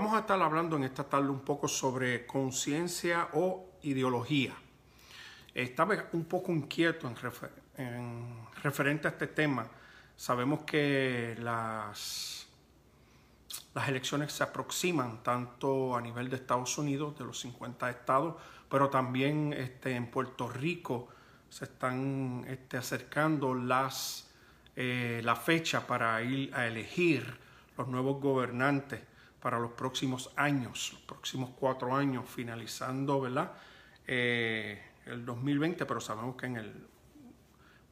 vamos a estar hablando en esta tarde un poco sobre conciencia o ideología. Estaba un poco inquieto en, en, referente a este tema. Sabemos que las, las elecciones se aproximan tanto a nivel de Estados Unidos, de los 50 estados, pero también este, en Puerto Rico se están este, acercando las, eh, la fecha para ir a elegir los nuevos gobernantes para los próximos años, los próximos cuatro años, finalizando ¿verdad? Eh, el 2020, pero sabemos que en el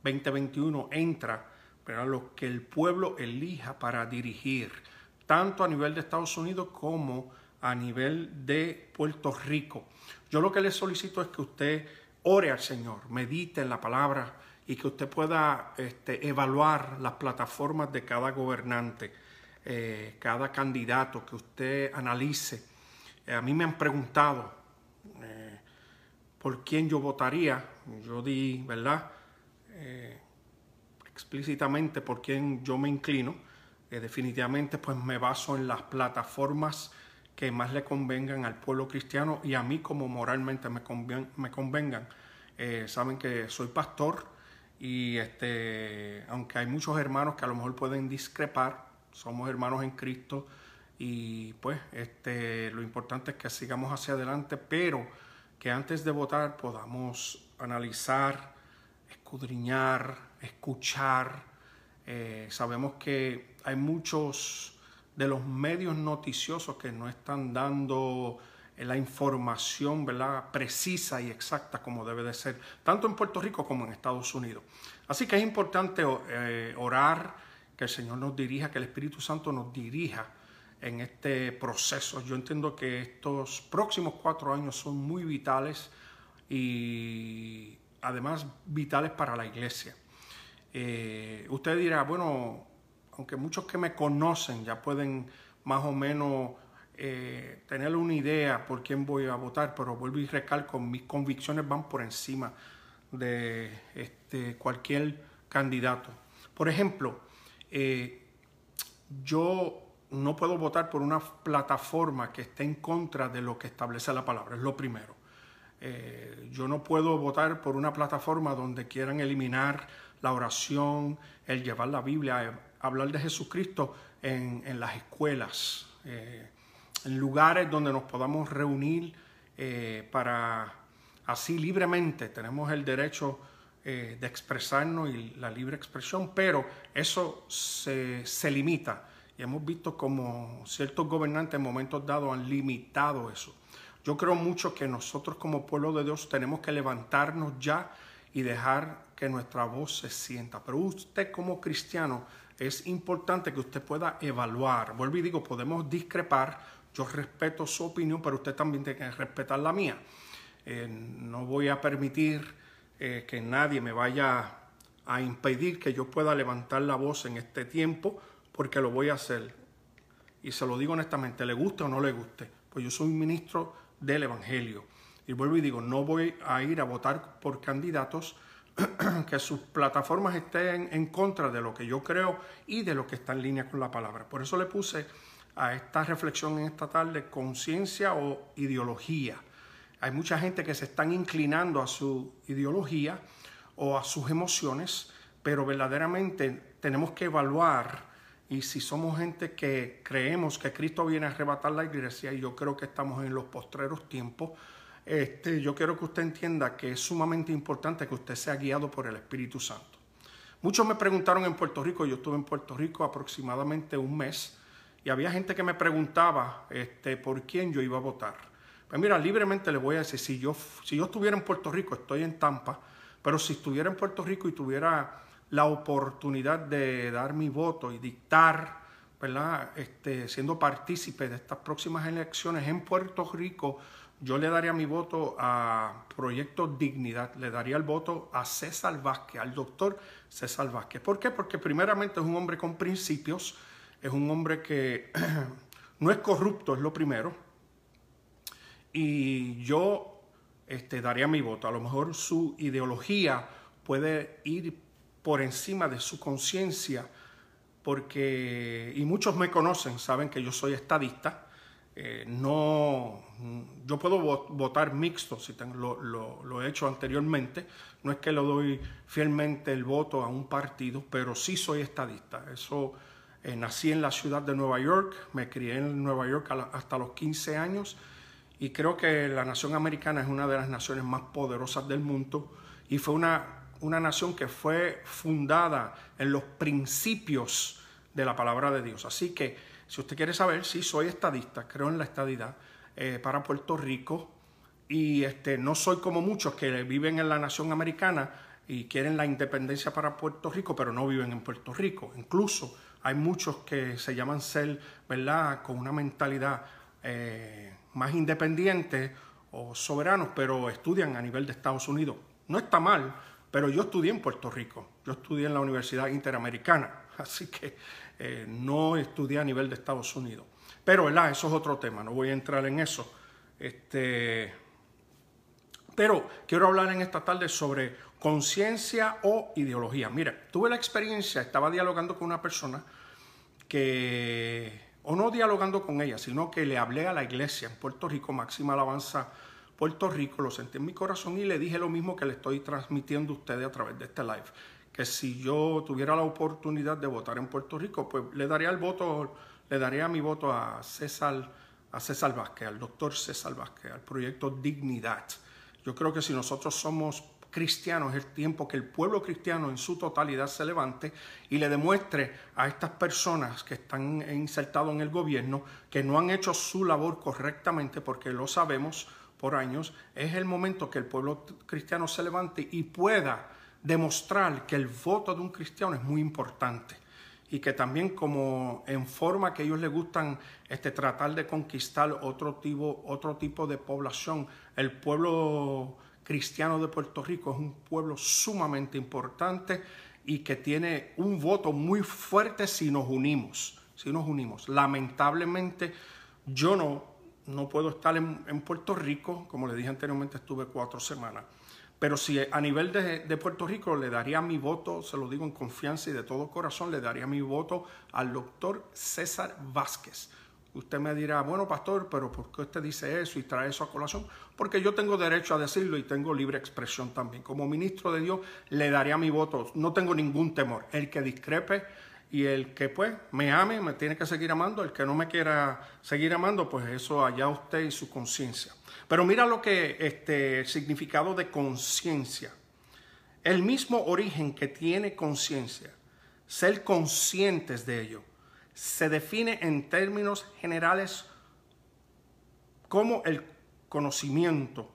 2021 entra ¿verdad? lo que el pueblo elija para dirigir, tanto a nivel de Estados Unidos como a nivel de Puerto Rico. Yo lo que le solicito es que usted ore al Señor, medite en la palabra y que usted pueda este, evaluar las plataformas de cada gobernante, eh, cada candidato, que usted analice. Eh, a mí me han preguntado eh, por quién yo votaría. Yo di, ¿verdad? explícitamente por quién yo me inclino. definitivamente pues me baso en las plataformas que más le convengan al pueblo cristiano y a mí como moralmente me, me convengan. Saben que soy pastor y este, aunque hay muchos hermanos que a lo mejor pueden discrepar, somos hermanos en Cristo y pues este, lo importante es que sigamos hacia adelante, pero que antes de votar podamos analizar, escudriñar, escuchar. Eh, sabemos que hay muchos de los medios noticiosos que no están dando eh, la información ¿verdad? precisa y exacta como debe de ser, tanto en Puerto Rico como en Estados Unidos. Así que es importante eh, orar, que el Señor nos dirija, que el Espíritu Santo nos dirija en este proceso. Yo entiendo que estos próximos cuatro años son muy vitales y además vitales para la iglesia. Eh, usted dirá, bueno, aunque muchos que me conocen ya pueden más o menos eh, tener una idea por quién voy a votar, pero vuelvo y recalco, mis convicciones van por encima de este, cualquier candidato. Por ejemplo, eh, yo no puedo votar por una plataforma que esté en contra de lo que establece la palabra, es lo primero. Eh, yo no puedo votar por una plataforma donde quieran eliminar la oración, el llevar la Biblia, hablar de Jesucristo en, las escuelas, eh, en lugares donde nos podamos reunir eh, para así libremente, tenemos el derecho eh, de expresarnos y la libre expresión, pero eso se, se limita. Y hemos visto como ciertos gobernantes en momentos dados han limitado eso. Yo creo mucho que nosotros como pueblo de Dios tenemos que levantarnos ya y dejar que nuestra voz se sienta. Pero usted como cristiano es importante que usted pueda evaluar. Vuelvo y digo, podemos discrepar, yo respeto su opinión, pero usted también tiene que respetar la mía. Eh, no voy a permitir eh, que nadie me vaya a impedir que yo pueda levantar la voz en este tiempo, porque lo voy a hacer. Y se lo digo honestamente, le guste o no le guste, pues yo soy un ministro del Evangelio. Y vuelvo y digo, no voy a ir a votar por candidatos que sus plataformas estén en contra de lo que yo creo y de lo que está en línea con la palabra. Por eso le puse a esta reflexión en esta tarde conciencia o ideología. Hay mucha gente que se están inclinando a su ideología o a sus emociones, pero verdaderamente tenemos que evaluar y si somos gente que creemos que Cristo viene a arrebatar la iglesia, y yo creo que estamos en los postreros tiempos, este, yo quiero que usted entienda que es sumamente importante que usted sea guiado por el Espíritu Santo. Muchos me preguntaron en Puerto Rico, yo estuve en Puerto Rico aproximadamente un mes, y había gente que me preguntaba este, por quién yo iba a votar. Pues mira, libremente le voy a decir, si yo, si yo estuviera en Puerto Rico, estoy en Tampa, pero si estuviera en Puerto Rico y tuviera la oportunidad de dar mi voto y dictar, ¿verdad? Este, siendo partícipe de estas próximas elecciones en Puerto Rico, yo le daría mi voto a Proyecto Dignidad, le daría el voto a César Vázquez, al doctor César Vázquez. ¿Por qué? Porque primeramente es un hombre con principios, es un hombre que no es corrupto, es lo primero. Y yo este, daría mi voto. A lo mejor su ideología puede ir por encima de su conciencia, porque, y muchos me conocen, saben que yo soy estadista, eh, no, yo puedo votar mixto, si tengo, lo, he hecho anteriormente, no es que le doy fielmente el voto a un partido, pero sí soy estadista. Eso, eh, nací en la ciudad de Nueva York, me crié en Nueva York hasta los 15 años y creo que la nación americana es una de las naciones más poderosas del mundo y fue una, una nación que fue fundada en los principios de la palabra de Dios. Así que si usted quiere saber, sí, soy estadista, creo en la estadidad eh, para Puerto Rico y este, no soy como muchos que viven en la nación americana y quieren la independencia para Puerto Rico, pero no viven en Puerto Rico. Incluso hay muchos que se llaman ser, ¿verdad?, con una mentalidad eh, más independiente o soberanos, pero estudian a nivel de Estados Unidos. No está mal, pero yo estudié en Puerto Rico, yo estudié en la Universidad Interamericana, así que eh, no estudié a nivel de Estados Unidos. Pero, ¿verdad? Eso es otro tema, no voy a entrar en eso. Este, pero quiero hablar en esta tarde sobre conciencia o ideología. Mira, tuve la experiencia, estaba dialogando con una persona que, o no dialogando con ella, sino que le hablé a la iglesia en Puerto Rico, Máxima Alabanza Puerto Rico, lo sentí en mi corazón y le dije lo mismo que le estoy transmitiendo a ustedes a través de este live que si yo tuviera la oportunidad de votar en Puerto Rico, pues le daría el voto, le daría mi voto a César, a César Vázquez, al doctor César Vázquez, al proyecto Dignidad. Yo creo que si nosotros somos cristianos, es el tiempo que el pueblo cristiano en su totalidad se levante y le demuestre a estas personas que están insertados en el gobierno que no han hecho su labor correctamente, porque lo sabemos por años, es el momento que el pueblo cristiano se levante y pueda demostrar que el voto de un cristiano es muy importante y que también como en forma que ellos les gustan este, tratar de conquistar otro tipo, otro tipo de población, el pueblo cristiano de Puerto Rico es un pueblo sumamente importante y que tiene un voto muy fuerte si nos unimos, si nos unimos. Lamentablemente yo no, no puedo estar en, en Puerto Rico, como le dije anteriormente, estuve cuatro semanas pero si a nivel de, Puerto Rico le daría mi voto, se lo digo en confianza y de todo corazón, le daría mi voto al doctor César Vázquez. Usted me dirá, bueno, pastor, pero ¿por qué usted dice eso y trae eso a colación? Porque yo tengo derecho a decirlo y tengo libre expresión también. Como ministro de Dios, le daría mi voto. No tengo ningún temor. El que discrepe y el que pues me ame, me tiene que seguir amando. El que no me quiera seguir amando, pues eso allá usted y su conciencia. Pero mira lo que este el significado de conciencia. El mismo origen que tiene conciencia, ser conscientes de ello, se define en términos generales como el conocimiento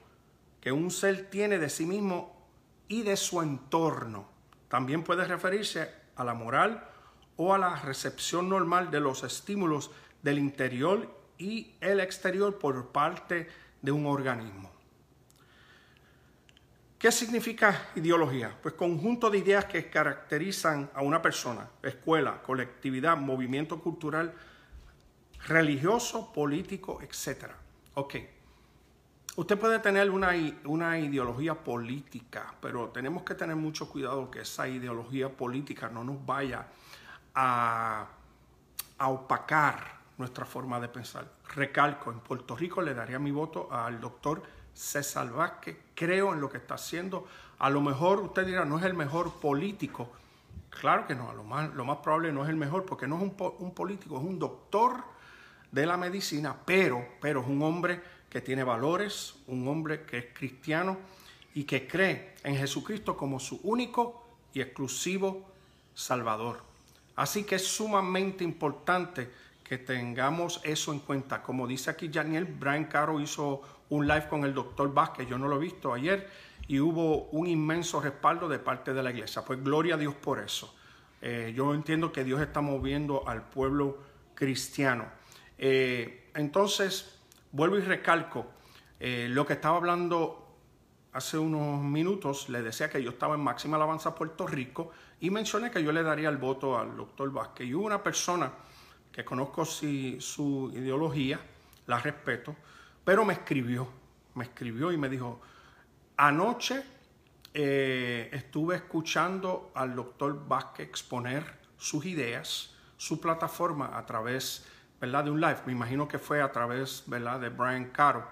que un ser tiene de sí mismo y de su entorno. También puede referirse a la moral o a la recepción normal de los estímulos del interior y el exterior por parte de un organismo. ¿Qué significa ideología? Pues conjunto de ideas que caracterizan a una persona, escuela, colectividad, movimiento cultural, religioso, político, etc. Ok. Usted puede tener una, una, ideología política, pero tenemos que tener mucho cuidado que esa ideología política no nos vaya a, a opacar nuestra forma de pensar. Recalco, en Puerto Rico le daría mi voto al doctor César Vázquez. Creo en lo que está haciendo. A lo mejor usted dirá, no es el mejor político. Claro que no, lo más, lo más probable no es el mejor porque no es un, un político, es un doctor de la medicina, pero, pero es un hombre que tiene valores, un hombre que es cristiano y que cree en Jesucristo como su único y exclusivo Salvador. Así que es sumamente importante que tengamos eso en cuenta. Como dice aquí Daniel, Brian Caro hizo un live con el doctor Vázquez, yo no lo he visto ayer, y hubo un inmenso respaldo de parte de la iglesia. Pues gloria a Dios por eso. Eh, yo entiendo que Dios está moviendo al pueblo cristiano. Eh, entonces, vuelvo y recalco, eh, lo que estaba hablando hace unos minutos, le decía que yo estaba en Máxima Alabanza Puerto Rico y mencioné que yo le daría el voto al doctor Vázquez. Y hubo una persona que conozco si, su ideología, la respeto, pero me escribió, me escribió y me dijo, anoche eh, estuve escuchando al doctor Vázquez exponer sus ideas, su plataforma a través ¿verdad? De un live, me imagino que fue a través, ¿verdad? De Brian Caro.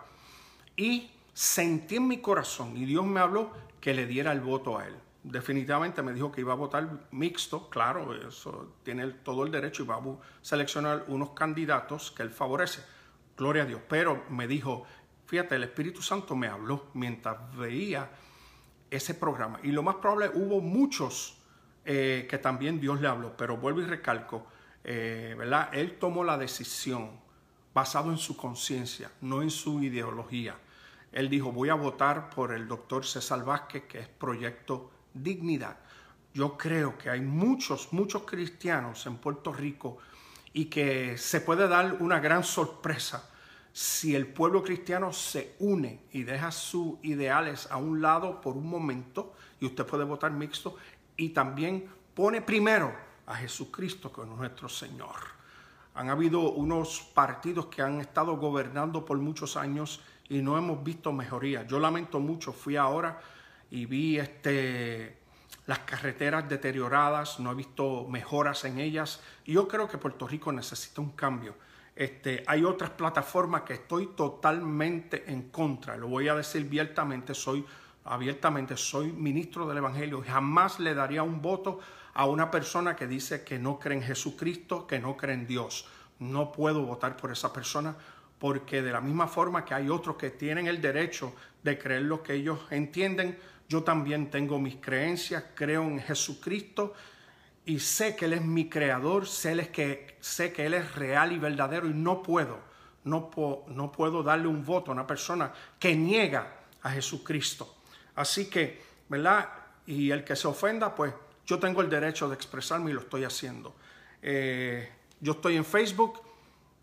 Y sentí en mi corazón, y Dios me habló, que le diera el voto a él. Definitivamente me dijo que iba a votar mixto, claro, eso tiene todo el derecho y va a seleccionar unos candidatos que él favorece. Gloria a Dios. Pero me dijo, fíjate, el Espíritu Santo me habló mientras veía ese programa. Y lo más probable, hubo muchos eh, que también Dios le habló, pero vuelvo y recalco, eh, ¿verdad? Él tomó la decisión basado en su conciencia, no en su ideología. Él dijo, voy a votar por el doctor César Vázquez, que es Proyecto Dignidad. Yo creo que hay muchos, muchos cristianos en Puerto Rico y que se puede dar una gran sorpresa si el pueblo cristiano se une y deja sus ideales a un lado por un momento, y usted puede votar mixto, y también pone primero a Jesucristo como nuestro Señor. Han habido unos partidos que han estado gobernando por muchos años y no hemos visto mejoría. Yo lamento mucho, fui ahora y vi este, las carreteras deterioradas, no he visto mejoras en ellas yo creo que Puerto Rico necesita un cambio. Este, hay otras plataformas que estoy totalmente en contra, lo voy a decir abiertamente, soy abiertamente, soy ministro del Evangelio jamás le daría un voto a una persona que dice que no cree en Jesucristo, que no cree en Dios. No puedo votar por esa persona porque de la misma forma que hay otros que tienen el derecho de creer lo que ellos entienden, yo también tengo mis creencias, creo en Jesucristo y sé que Él es mi creador, sé, que, sé que Él es real y verdadero y no puedo, no, no puedo darle un voto a una persona que niega a Jesucristo. Así que, ¿verdad? Y el que se ofenda, pues yo tengo el derecho de expresarme y lo estoy haciendo. Eh, yo estoy en Facebook,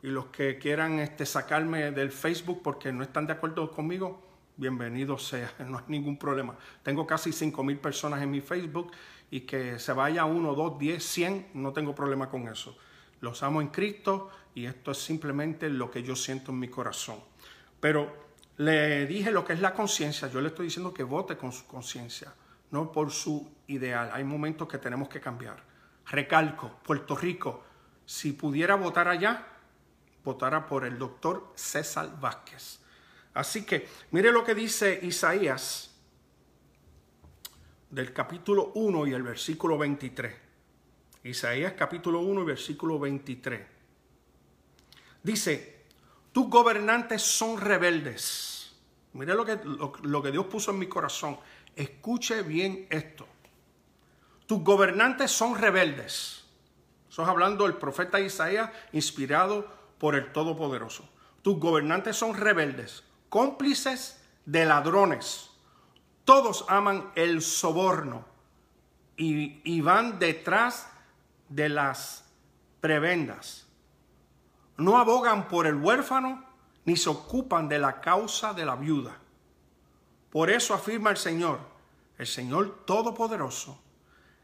y los que quieran este, sacarme del Facebook porque no están de acuerdo conmigo, bienvenido sea, no hay ningún problema. Tengo casi 5 mil personas en mi Facebook y que se vaya uno, dos, diez, cien, no tengo problema con eso. Los amo en Cristo y esto es simplemente lo que yo siento en mi corazón. Pero le dije lo que es la conciencia, yo le estoy diciendo que vote con su conciencia, no por su ideal. Hay momentos que tenemos que cambiar. Recalco, Puerto Rico, si pudiera votar allá, votara por el doctor César Vázquez. Así que mire lo que dice Isaías del capítulo 1 y el versículo 23. Isaías capítulo 1 y versículo 23. Dice, tus gobernantes son rebeldes. Mire lo que, lo que Dios puso en mi corazón. Escuche bien esto. Tus gobernantes son rebeldes. Estamos hablando del profeta Isaías, inspirado por el Todopoderoso. Tus gobernantes son rebeldes, cómplices de ladrones. Todos aman el soborno y, van detrás de las prebendas. No abogan por el huérfano ni se ocupan de la causa de la viuda. Por eso afirma el Señor, el Señor Todopoderoso,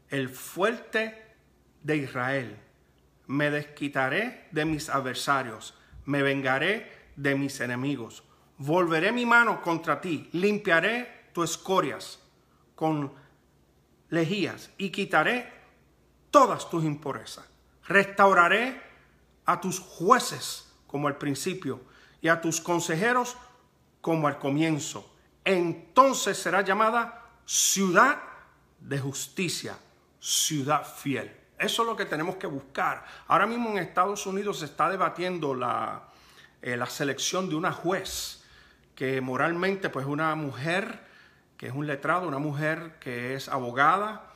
el fuerte de Israel me desquitaré de mis adversarios, me vengaré de mis enemigos. Volveré mi mano contra ti, limpiaré tus escorias con lejías y quitaré todas tus impurezas. Restauraré a tus jueces como al principio y a tus consejeros como al comienzo. Entonces será llamada ciudad de justicia, ciudad fiel. Eso es lo que tenemos que buscar. Ahora mismo en Estados Unidos se está debatiendo la, eh, la selección de una juez que moralmente pues una mujer que es un letrado, una mujer que es abogada,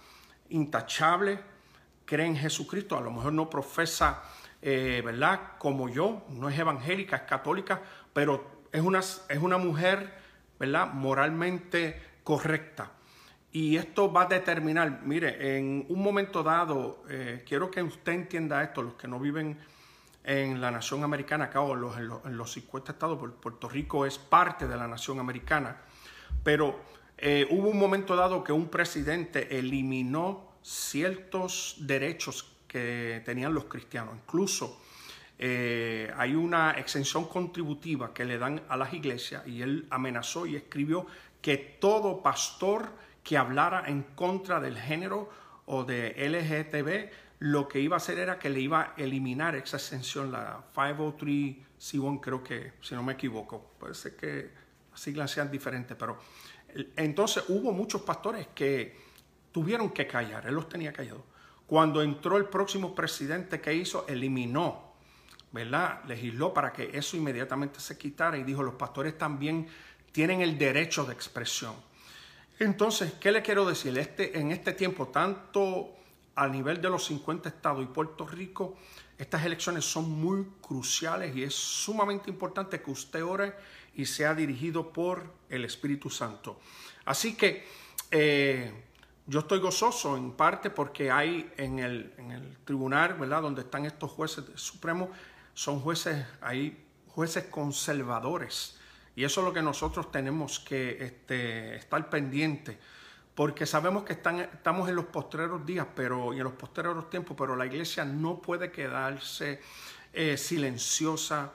intachable, cree en Jesucristo, a lo mejor no profesa, eh, ¿verdad? Como yo, no es evangélica, es católica, pero es una, es una mujer, ¿verdad? Moralmente correcta. Y esto va a determinar, mire, en un momento dado, eh, quiero que usted entienda esto, los que no viven en la nación americana acá o en, los, 50 estados, Puerto Rico es parte de la nación americana, pero eh, hubo un momento dado que un presidente eliminó ciertos derechos que tenían los cristianos, incluso eh, hay una exención contributiva que le dan a las iglesias y él amenazó y escribió que todo pastor que hablara en contra del género o de LGTB lo que iba a hacer era que le iba a eliminar esa exención, la 503C1, creo que, si no me equivoco. Puede ser que las siglas sean diferentes, pero entonces hubo muchos pastores que tuvieron que callar, él los tenía callados. Cuando entró el próximo presidente que hizo, eliminó, ¿verdad? Legisló para que eso inmediatamente se quitara y dijo, los pastores también tienen el derecho de expresión. Entonces, ¿qué le quiero decir? Este, en este tiempo, tanto a nivel de los 50 estados y Puerto Rico, estas elecciones son muy cruciales y es sumamente importante que usted ore y sea dirigido por el Espíritu Santo. Así que eh, yo estoy gozoso en parte porque hay en el, en el tribunal, ¿verdad? Donde están estos jueces supremos, son jueces, hay jueces conservadores. Y eso es lo que nosotros tenemos que este, estar pendientes porque sabemos que estamos en los postreros días pero, y en los postreros tiempos, pero la iglesia no puede quedarse eh, silenciosa,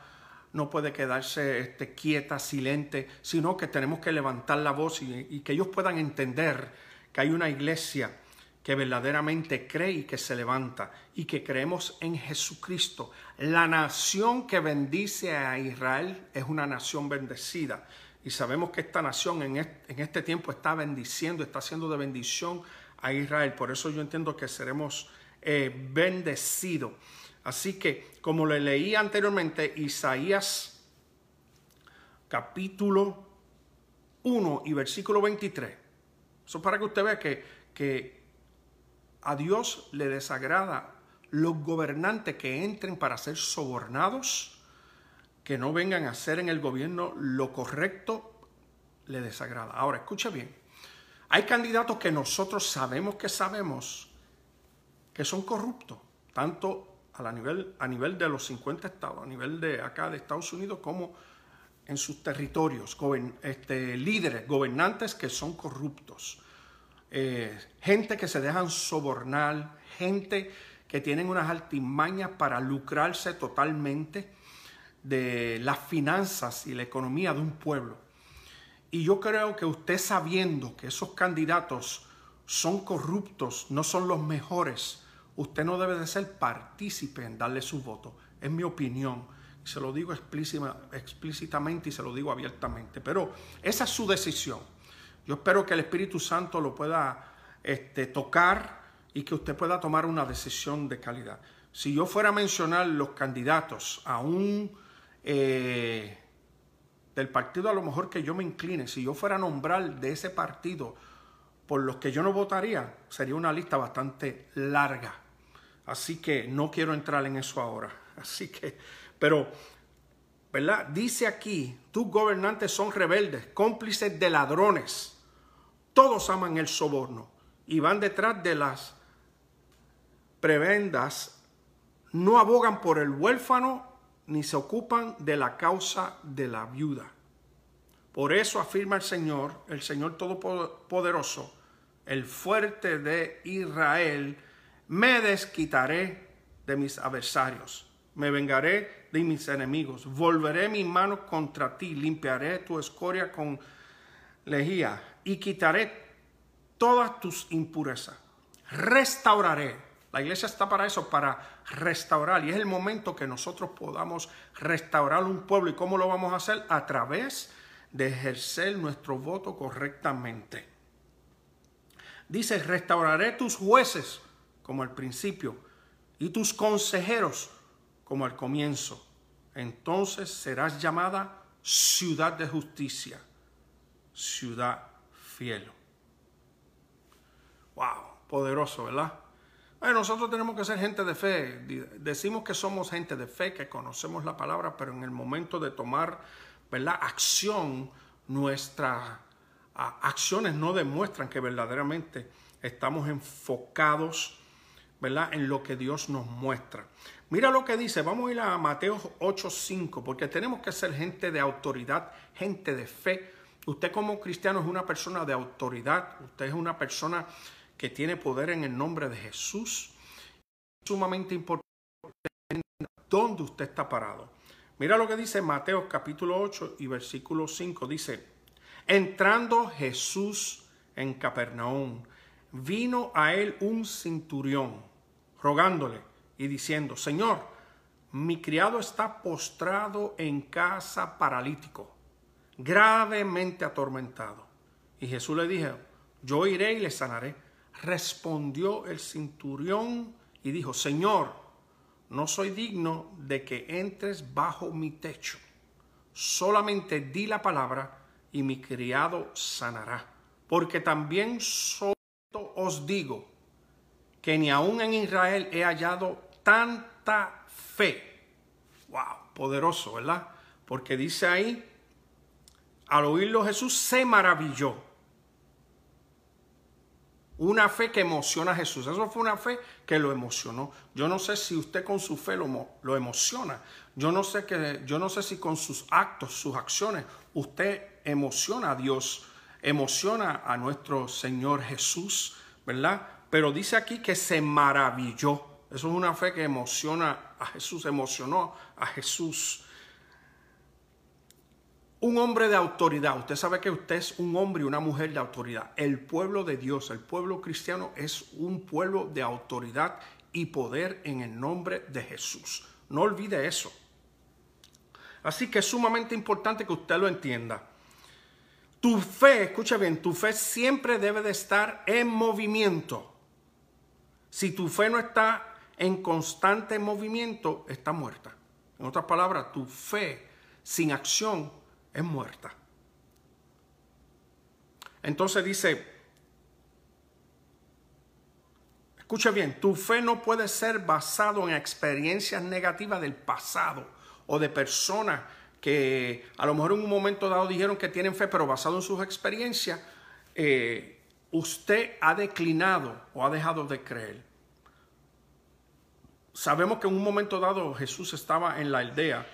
no puede quedarse este, quieta, silente, sino que tenemos que levantar la voz y, y que ellos puedan entender que hay una iglesia que verdaderamente cree y que se levanta y que creemos en Jesucristo. La nación que bendice a Israel es una nación bendecida. Y sabemos que esta nación en este, tiempo está bendiciendo, está haciendo de bendición a Israel. Por eso yo entiendo que seremos eh, bendecidos. Así que, como le leí anteriormente, Isaías capítulo 1 y versículo 23. Eso para que usted vea que, que a Dios le desagrada los gobernantes que entren para ser sobornados que no vengan a hacer en el gobierno lo correcto le desagrada. Ahora, escucha bien. Hay candidatos que nosotros sabemos que sabemos que son corruptos, tanto a nivel, a nivel de los 50 estados, a nivel de acá de Estados Unidos, como en sus territorios, este, líderes, gobernantes que son corruptos, eh, gente que se dejan sobornar, gente que tienen unas altimañas para lucrarse totalmente de las finanzas y la economía de un pueblo. Y yo creo que usted sabiendo que esos candidatos son corruptos, no son los mejores, usted no debe de ser partícipe en darle su voto. Es mi opinión. Se lo digo explícitamente y se lo digo abiertamente. Pero esa es su decisión. Yo espero que el Espíritu Santo lo pueda este, tocar y que usted pueda tomar una decisión de calidad. Si yo fuera a mencionar los candidatos a un eh, del partido a lo mejor que yo me incline, si yo fuera a nombrar de ese partido por los que yo no votaría, sería una lista bastante larga. Así que no quiero entrar en eso ahora. Así que, pero, ¿verdad? Dice aquí, tus gobernantes son rebeldes, cómplices de ladrones. Todos aman el soborno y van detrás de las prebendas, no abogan por el huérfano ni se ocupan de la causa de la viuda. Por eso afirma el Señor, el Señor Todopoderoso, el fuerte de Israel, me desquitaré de mis adversarios, me vengaré de mis enemigos, volveré mi mano contra ti, limpiaré tu escoria con lejía y quitaré todas tus impurezas, restauraré la iglesia está para eso, para restaurar. Y es el momento que nosotros podamos restaurar un pueblo. ¿Y cómo lo vamos a hacer? A través de ejercer nuestro voto correctamente. Dice, restauraré tus jueces como al principio y tus consejeros como al comienzo. Entonces serás llamada ciudad de justicia, ciudad fiel. Wow, poderoso, ¿verdad? Nosotros tenemos que ser gente de fe. Decimos que somos gente de fe, que conocemos la palabra, pero en el momento de tomar ¿verdad? acción, nuestras acciones no demuestran que verdaderamente estamos enfocados ¿verdad? en lo que Dios nos muestra. Mira lo que dice, vamos a ir a Mateo 8:5, porque tenemos que ser gente de autoridad, gente de fe. Usted como cristiano es una persona de autoridad, usted es una persona que tiene poder en el nombre de Jesús. Sumamente importante dónde usted está parado. Mira lo que dice Mateo capítulo 8 y versículo 5. Dice, entrando Jesús en Capernaum, vino a él un cinturión, rogándole y diciendo, Señor, mi criado está postrado en casa paralítico, gravemente atormentado. Y Jesús le dijo, yo iré y le sanaré. Respondió el centurión y dijo, Señor, no soy digno de que entres bajo mi techo. Solamente di la palabra y mi criado sanará. Porque también solo os digo que ni aún en Israel he hallado tanta fe. Wow, poderoso, ¿verdad? Porque dice ahí, al oírlo Jesús se maravilló una fe que emociona a Jesús. Eso fue una fe que lo emocionó. Yo no sé si usted con su fe lo, lo emociona. Yo no, sé que, yo no sé si con sus actos, sus acciones, usted emociona a Dios, emociona a nuestro Señor Jesús, ¿verdad? Pero dice aquí que se maravilló. Eso es una fe que emociona a Jesús, emocionó a Jesús un hombre de autoridad. Usted sabe que usted es un hombre y una mujer de autoridad. El pueblo de Dios, el pueblo cristiano es un pueblo de autoridad y poder en el nombre de Jesús. No olvide eso. Así que es sumamente importante que usted lo entienda. Tu fe, escucha bien, tu fe siempre debe de estar en movimiento. Si tu fe no está en constante movimiento, está muerta. En otras palabras, tu fe sin acción es muerta. Entonces dice, escucha bien, tu fe no puede ser basado en experiencias negativas del pasado o de personas que a lo mejor en un momento dado dijeron que tienen fe, pero basado en sus experiencias, eh, usted ha declinado o ha dejado de creer. Sabemos que en un momento dado Jesús estaba en la aldea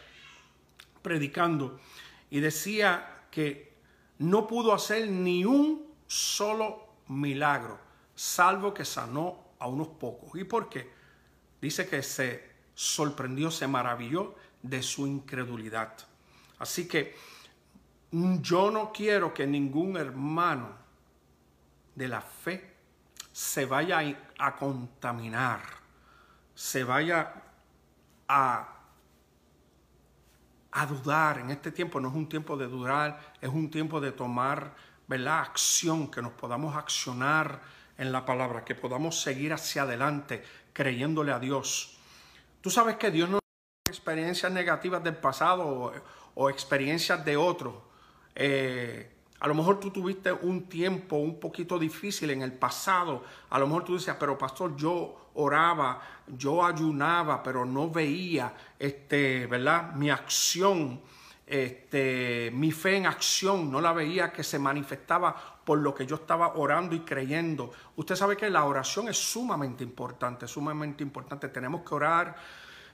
predicando y decía que no pudo hacer ni un solo milagro, salvo que sanó a unos pocos. ¿Y por qué? Dice que se sorprendió, se maravilló de su incredulidad. Así que yo no quiero que ningún hermano de la fe se vaya a contaminar, se vaya a a dudar. En este tiempo no es un tiempo de dudar, es un tiempo de tomar ¿verdad? acción, que nos podamos accionar en la palabra, que podamos seguir hacia adelante creyéndole a Dios. Tú sabes que Dios no experiencias negativas del pasado o, experiencias de otros. Eh, a lo mejor tú tuviste un tiempo un poquito difícil en el pasado. A lo mejor tú decías, pero pastor, yo oraba, yo ayunaba, pero no veía, este, ¿verdad? Mi acción, este, mi fe en acción, no la veía que se manifestaba por lo que yo estaba orando y creyendo. Usted sabe que la oración es sumamente importante, sumamente importante. Tenemos que orar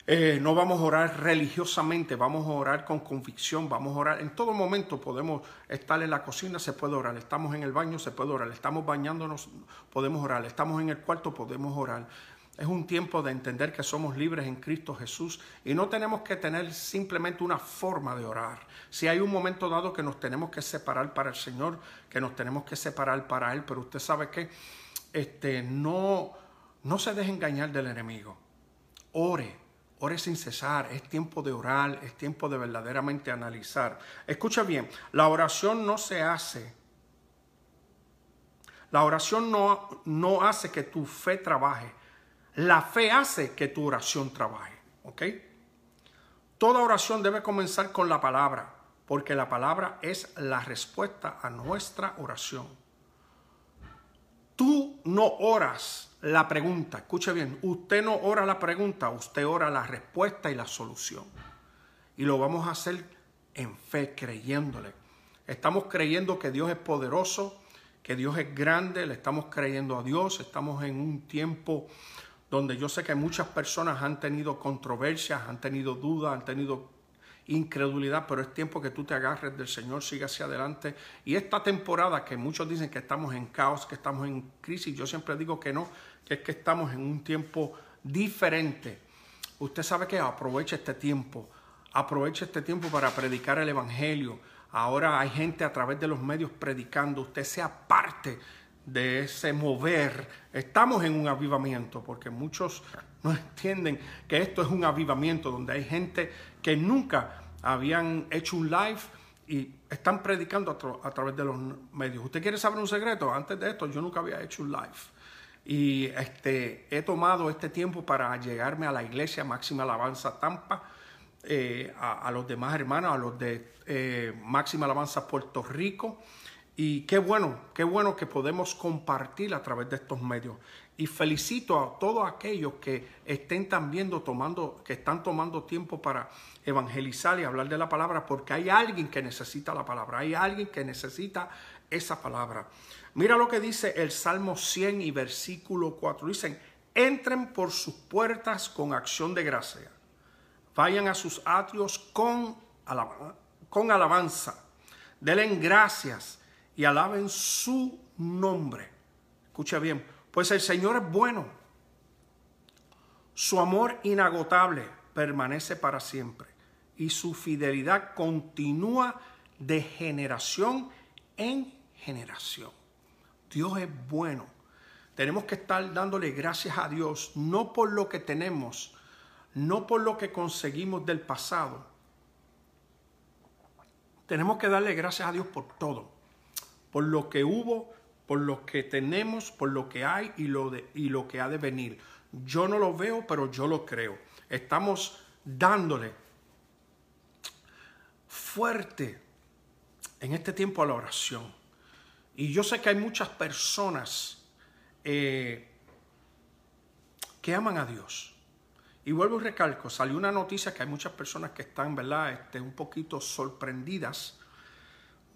eh, no vamos a orar religiosamente, vamos a orar con convicción, vamos a orar. En todo momento podemos estar en la cocina, se puede orar. Estamos en el baño, se puede orar. Estamos bañándonos, podemos orar. Estamos en el cuarto, podemos orar. Es un tiempo de entender que somos libres en Cristo Jesús y no tenemos que tener simplemente una forma de orar. Si hay un momento dado que nos tenemos que separar para el Señor, que nos tenemos que separar para Él, pero usted sabe que este, no, no se deje engañar del enemigo. Ore, Ore sin cesar, es tiempo de orar, es tiempo de verdaderamente analizar. Escucha bien, la oración no se hace. La oración no, no hace que tu fe trabaje. La fe hace que tu oración trabaje. ¿Ok? Toda oración debe comenzar con la palabra, porque la palabra es la respuesta a nuestra oración. Tú no oras la pregunta, escuche bien, usted no ora la pregunta, usted ora la respuesta y la solución. Y lo vamos a hacer en fe, creyéndole. Estamos creyendo que Dios es poderoso, que Dios es grande, le estamos creyendo a Dios, estamos en un tiempo donde yo sé que muchas personas han tenido controversias, han tenido dudas, han tenido incredulidad, pero es tiempo que tú te agarres del Señor, siga hacia adelante. Y esta temporada que muchos dicen que estamos en caos, que estamos en crisis, yo siempre digo que no, que es que estamos en un tiempo diferente. Usted sabe que aproveche este tiempo, aproveche este tiempo para predicar el Evangelio. Ahora hay gente a través de los medios predicando, usted sea parte de ese mover. Estamos en un avivamiento, porque muchos no entienden que esto es un avivamiento, donde hay gente que nunca habían hecho un live y están predicando a, través de los medios. ¿Usted quiere saber un secreto? Antes de esto yo nunca había hecho un live. Y este, he tomado este tiempo para llegarme a la iglesia Máxima Alabanza Tampa, eh, a, los demás hermanos, a los de eh, Máxima Alabanza Puerto Rico. Y qué bueno, qué bueno que podemos compartir a través de estos medios. Y felicito a todos aquellos que estén también tomando, que están tomando tiempo para evangelizar y hablar de la palabra, porque hay alguien que necesita la palabra, hay alguien que necesita esa palabra. Mira lo que dice el Salmo 100 y versículo 4. Dicen, entren por sus puertas con acción de gracia, vayan a sus atrios con, con alabanza, denle gracias y alaben su nombre. Escucha bien pues el Señor es bueno. Su amor inagotable permanece para siempre y su fidelidad continúa de generación en generación. Dios es bueno. Tenemos que estar dándole gracias a Dios, no por lo que tenemos, no por lo que conseguimos del pasado. Tenemos que darle gracias a Dios por todo, por lo que hubo, por lo que tenemos, por lo que hay y lo, y lo que ha de venir. Yo no lo veo, pero yo lo creo. Estamos dándole fuerte en este tiempo a la oración. Y yo sé que hay muchas personas eh, que aman a Dios. Y vuelvo y recalco, salió una noticia que hay muchas personas que están, ¿verdad?, este, un poquito sorprendidas,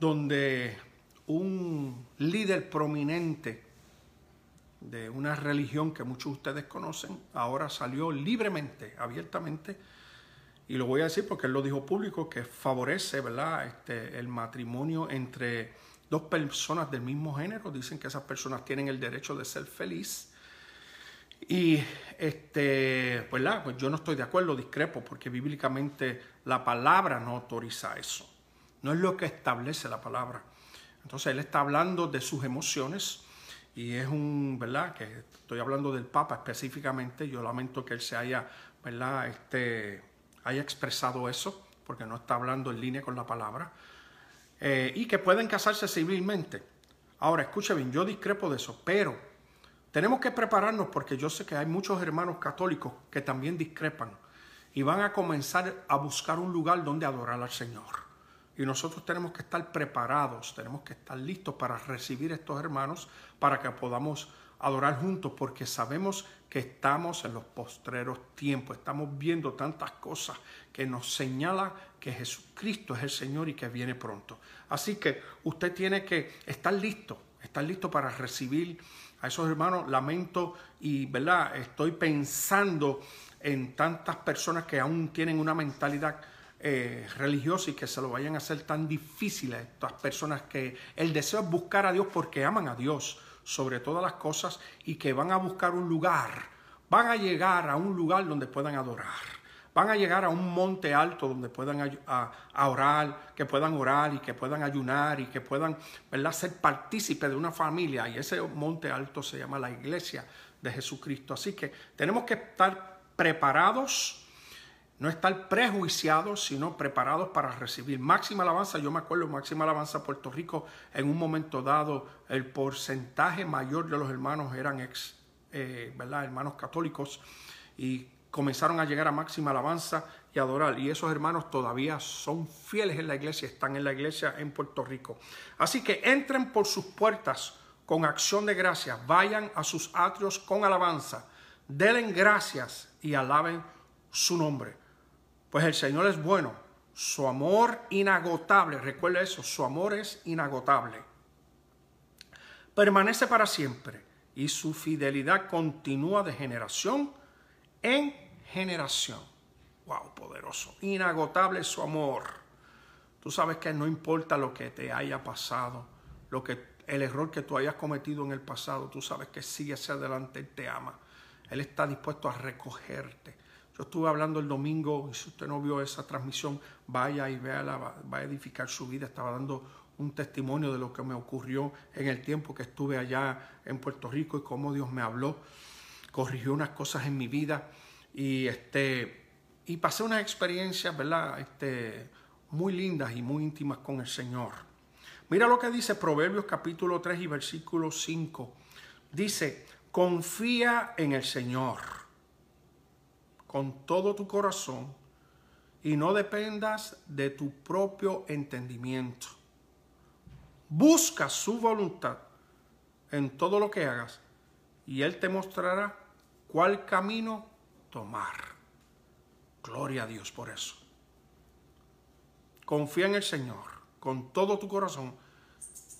donde un líder prominente de una religión que muchos de ustedes conocen, ahora salió libremente, abiertamente, y lo voy a decir porque él lo dijo público, que favorece ¿verdad? Este, el matrimonio entre dos personas del mismo género. Dicen que esas personas tienen el derecho de ser feliz. Y este, pues, pues yo no estoy de acuerdo, discrepo, porque bíblicamente la palabra no autoriza eso. No es lo que establece la palabra. Entonces él está hablando de sus emociones y es un, ¿verdad? Que estoy hablando del Papa específicamente. Yo lamento que él se haya, ¿verdad? Este, haya expresado eso porque no está hablando en línea con la palabra. Eh, y que pueden casarse civilmente. Ahora, escuche bien, yo discrepo de eso, pero tenemos que prepararnos porque yo sé que hay muchos hermanos católicos que también discrepan y van a comenzar a buscar un lugar donde adorar al Señor. Y nosotros tenemos que estar preparados, tenemos que estar listos para recibir a estos hermanos, para que podamos adorar juntos, porque sabemos que estamos en los postreros tiempos, estamos viendo tantas cosas que nos señala que Jesucristo es el Señor y que viene pronto. Así que usted tiene que estar listo, estar listo para recibir a esos hermanos. Lamento y, ¿verdad? Estoy pensando en tantas personas que aún tienen una mentalidad eh, religiosos y que se lo vayan a hacer tan difícil a estas personas que el deseo es buscar a Dios porque aman a Dios sobre todas las cosas y que van a buscar un lugar, van a llegar a un lugar donde puedan adorar, van a llegar a un monte alto donde puedan orar, que puedan orar y que puedan ayunar y que puedan ¿verdad? ser partícipes de una familia y ese monte alto se llama la iglesia de Jesucristo. Así que tenemos que estar preparados no estar prejuiciados, sino preparados para recibir máxima alabanza. Yo me acuerdo, máxima alabanza Puerto Rico, en un momento dado, el porcentaje mayor de los hermanos eran ex, eh, ¿verdad? hermanos católicos y comenzaron a llegar a máxima alabanza y adorar. Y esos hermanos todavía son fieles en la iglesia, están en la iglesia en Puerto Rico. Así que entren por sus puertas con acción de gracias, vayan a sus atrios con alabanza, denle gracias y alaben su nombre. Pues el Señor es bueno, su amor inagotable, recuerda eso, su amor es inagotable. Permanece para siempre y su fidelidad continúa de generación en generación. Wow, poderoso. Inagotable su amor. Tú sabes que no importa lo que te haya pasado, lo que el error que tú hayas cometido en el pasado, tú sabes que sigue hacia adelante, Él te ama. Él está dispuesto a recogerte. Yo estuve hablando el domingo, y si usted no vio esa transmisión, vaya y véala, va, va a edificar su vida. Estaba dando un testimonio de lo que me ocurrió en el tiempo que estuve allá en Puerto Rico y cómo Dios me habló, corrigió unas cosas en mi vida y este y pasé unas experiencias, ¿verdad? Este, muy lindas y muy íntimas con el Señor. Mira lo que dice Proverbios capítulo 3 y versículo 5. Dice, confía en el Señor con todo tu corazón y no dependas de tu propio entendimiento. Busca su voluntad en todo lo que hagas y Él te mostrará cuál camino tomar. Gloria a Dios por eso. Confía en el Señor con todo tu corazón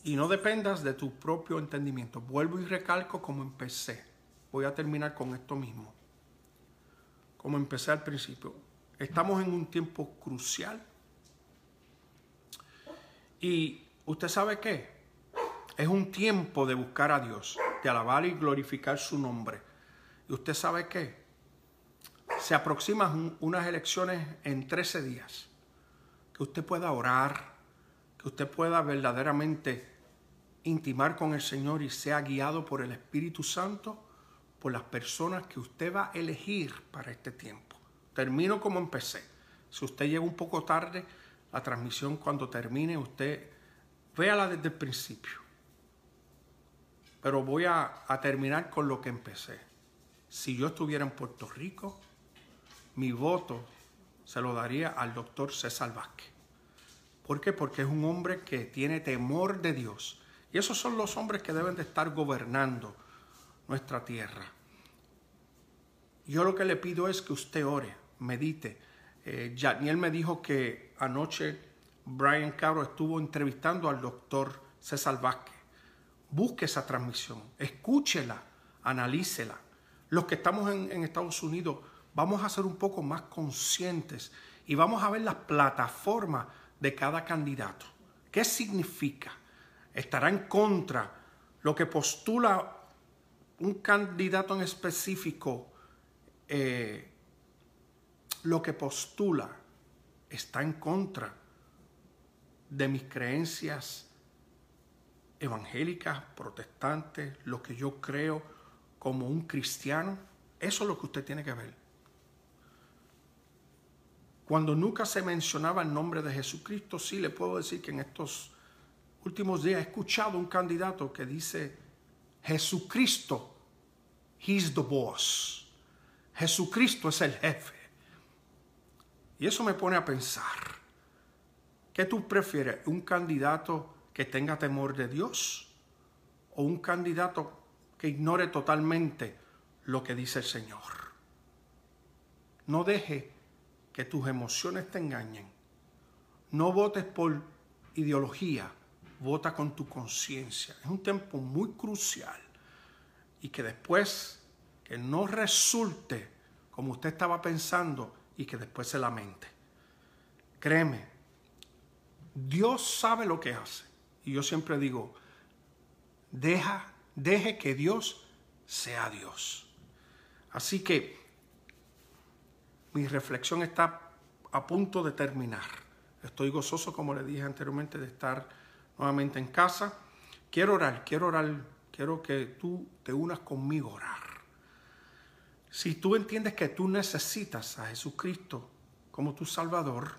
y no dependas de tu propio entendimiento. Vuelvo y recalco como empecé. Voy a terminar con esto mismo. Como empecé al principio. Estamos en un tiempo crucial. Y usted sabe qué? Es un tiempo de buscar a Dios, de alabar y glorificar su nombre. ¿Y usted sabe qué? Se aproximan unas elecciones en 13 días que usted pueda orar, que usted pueda verdaderamente intimar con el Señor y sea guiado por el Espíritu Santo, por las personas que usted va a elegir para este tiempo. Termino como empecé. Si usted llega un poco tarde, la transmisión cuando termine, usted véala desde el principio. Pero voy a, terminar con lo que empecé. Si yo estuviera en Puerto Rico, mi voto se lo daría al doctor César Vázquez. ¿Por qué? Porque es un hombre que tiene temor de Dios. Y esos son los hombres que deben de estar gobernando nuestra tierra. Yo lo que le pido es que usted ore, medite. Eh, Daniel me dijo que anoche Brian Cabro estuvo entrevistando al doctor César Vázquez. Busque esa transmisión, escúchela, analícela. Los que estamos en, en Estados Unidos vamos a ser un poco más conscientes y vamos a ver las plataformas de cada candidato. ¿Qué significa? ¿Estará en contra lo que postula un candidato en específico? Eh, lo que postula está en contra de mis creencias evangélicas, protestantes, lo que yo creo como un cristiano. Eso es lo que usted tiene que ver cuando nunca se mencionaba el nombre de Jesucristo, sí le puedo decir que en estos últimos días he escuchado un candidato que dice, Jesucristo, he's the boss. Jesucristo es el jefe. Y eso me pone a pensar, ¿qué tú prefieres? ¿Un candidato que tenga temor de Dios o un candidato que ignore totalmente lo que dice el Señor? No deje que tus emociones te engañen. No votes por ideología, vota con tu conciencia. Es un tiempo muy crucial y que después que no resulte como usted estaba pensando y que después se lamente. Créeme, Dios sabe lo que hace. Y yo siempre digo, deja, deje que Dios sea Dios. Así que mi reflexión está a punto de terminar. Estoy gozoso, como le dije anteriormente, de estar nuevamente en casa. Quiero orar, quiero orar, quiero que tú te unas conmigo a orar. Si tú entiendes que tú necesitas a Jesucristo como tu Salvador,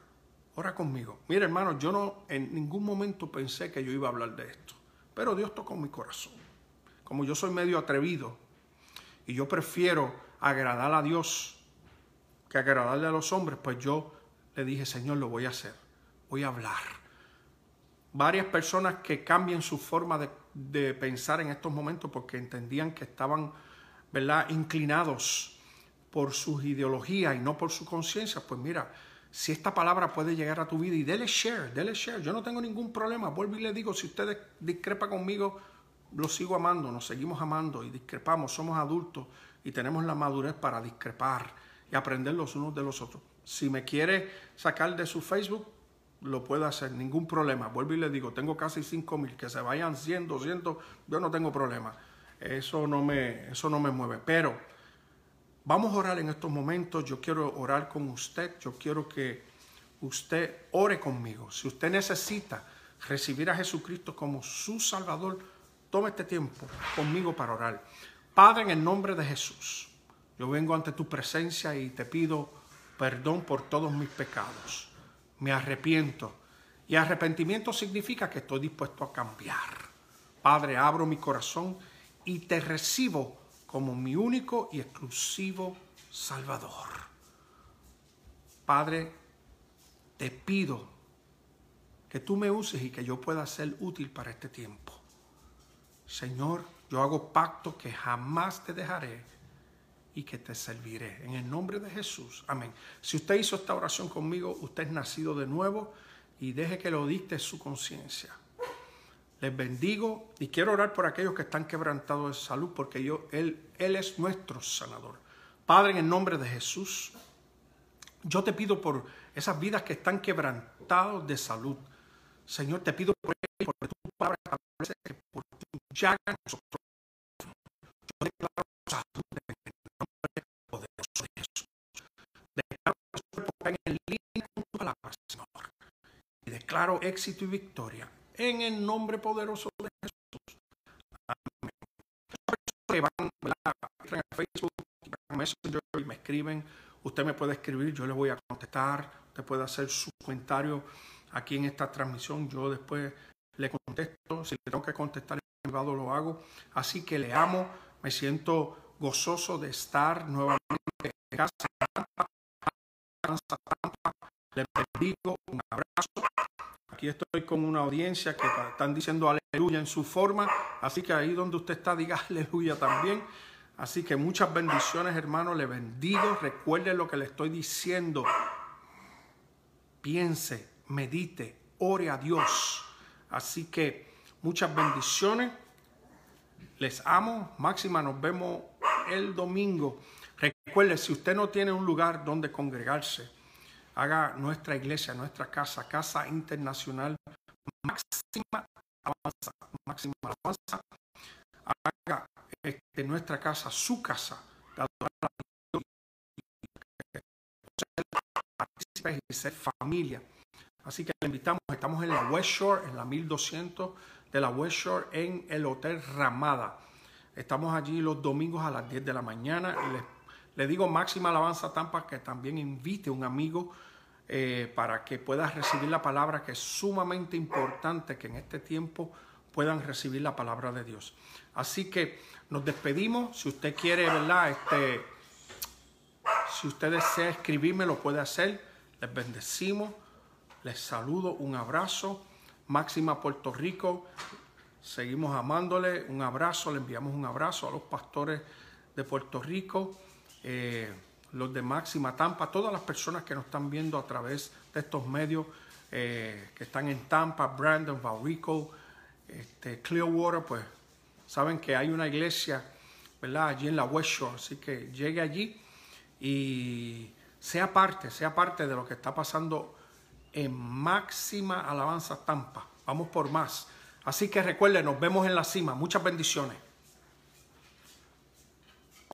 ora conmigo. Mira, hermano, yo no en ningún momento pensé que yo iba a hablar de esto, pero Dios tocó mi corazón. Como yo soy medio atrevido y yo prefiero agradar a Dios que agradarle a los hombres, pues yo le dije, Señor, lo voy a hacer, voy a hablar. Varias personas que cambian su forma de, pensar en estos momentos porque entendían que estaban, ¿verdad?, inclinados por sus ideologías y no por su conciencia, pues mira, si esta palabra puede llegar a tu vida y dele share, dele share, yo no tengo ningún problema, vuelvo y le digo, si usted discrepa conmigo, lo sigo amando, nos seguimos amando y discrepamos, somos adultos y tenemos la madurez para discrepar y aprender los unos de los otros. Si me quiere sacar de su Facebook, lo puede hacer, ningún problema. Vuelvo y le digo, tengo casi 5 mil, que se vayan 100, 200, yo no tengo problema. Eso no me, eso no me mueve. Pero Vamos a orar en estos momentos. Yo quiero orar con usted. Yo quiero que usted ore conmigo. Si usted necesita recibir a Jesucristo como su Salvador, tome este tiempo conmigo para orar. Padre, en el nombre de Jesús, yo vengo ante tu presencia y te pido perdón por todos mis pecados. Me arrepiento. Y arrepentimiento significa que estoy dispuesto a cambiar. Padre, abro mi corazón y te recibo como mi único y exclusivo Salvador. Padre, te pido que tú me uses y que yo pueda ser útil para este tiempo. Señor, yo hago pacto que jamás te dejaré y que te serviré. En el nombre de Jesús. Amén. Si usted hizo esta oración conmigo, usted es nacido de nuevo y deje que lo dicte su conciencia. Les bendigo y quiero orar por aquellos que están quebrantados de salud porque yo, él, él es nuestro sanador. Padre, en el nombre de Jesús, yo te pido por esas vidas que están quebrantados de salud. Señor, te pido por ellos, porque tu palabra que por tu llaga nosotros. Yo declaro salud en el nombre poderoso de Jesús. Declaro cuerpo en línea con tu palabra, Señor. Y declaro éxito y victoria en el nombre poderoso de Jesús. Amén. Que van a Facebook, me escriben, usted me puede escribir, yo le voy a contestar, usted puede hacer su comentario aquí en esta transmisión, yo después le contesto, si le tengo que contestar en privado lo hago, así que le amo, me siento gozoso de estar nuevamente en casa, le bendigo, un abrazo Aquí estoy con una audiencia que están diciendo aleluya en su forma, así que ahí donde usted está, diga aleluya también. Así que muchas bendiciones, hermano, le bendigo. Recuerde lo que le estoy diciendo. Piense, medite, ore a Dios. Así que muchas bendiciones. Les amo. Máxima, nos vemos el domingo. Recuerde, si usted no tiene un lugar donde congregarse, haga nuestra iglesia, nuestra casa, casa internacional, máxima alabanza, máxima haga este, nuestra casa, su casa, y ser familia. Así que le invitamos, estamos en la West Shore, en la 1200 de la West Shore, en el Hotel Ramada. Estamos allí los domingos a las 10 de la mañana. Les le digo máxima alabanza Tampa que también invite a un amigo eh, para que pueda recibir la palabra, que es sumamente importante que en este tiempo puedan recibir la palabra de Dios. Así que nos despedimos. Si usted quiere, ¿verdad? Este, si usted desea escribirme, lo puede hacer. Les bendecimos. Les saludo. Un abrazo. Máxima Puerto Rico. Seguimos amándole. Un abrazo. Le enviamos un abrazo a los pastores de Puerto Rico. Eh, los de Máxima Tampa, todas las personas que nos están viendo a través de estos medios eh, que están en Tampa, Brandon, Valrico, este, Clearwater, pues saben que hay una iglesia, ¿verdad? Allí en la West Shore, así que llegue allí y sea parte, sea parte de lo que está pasando en Máxima Alabanza Tampa. Vamos por más. Así que recuerden, nos vemos en la cima. Muchas bendiciones.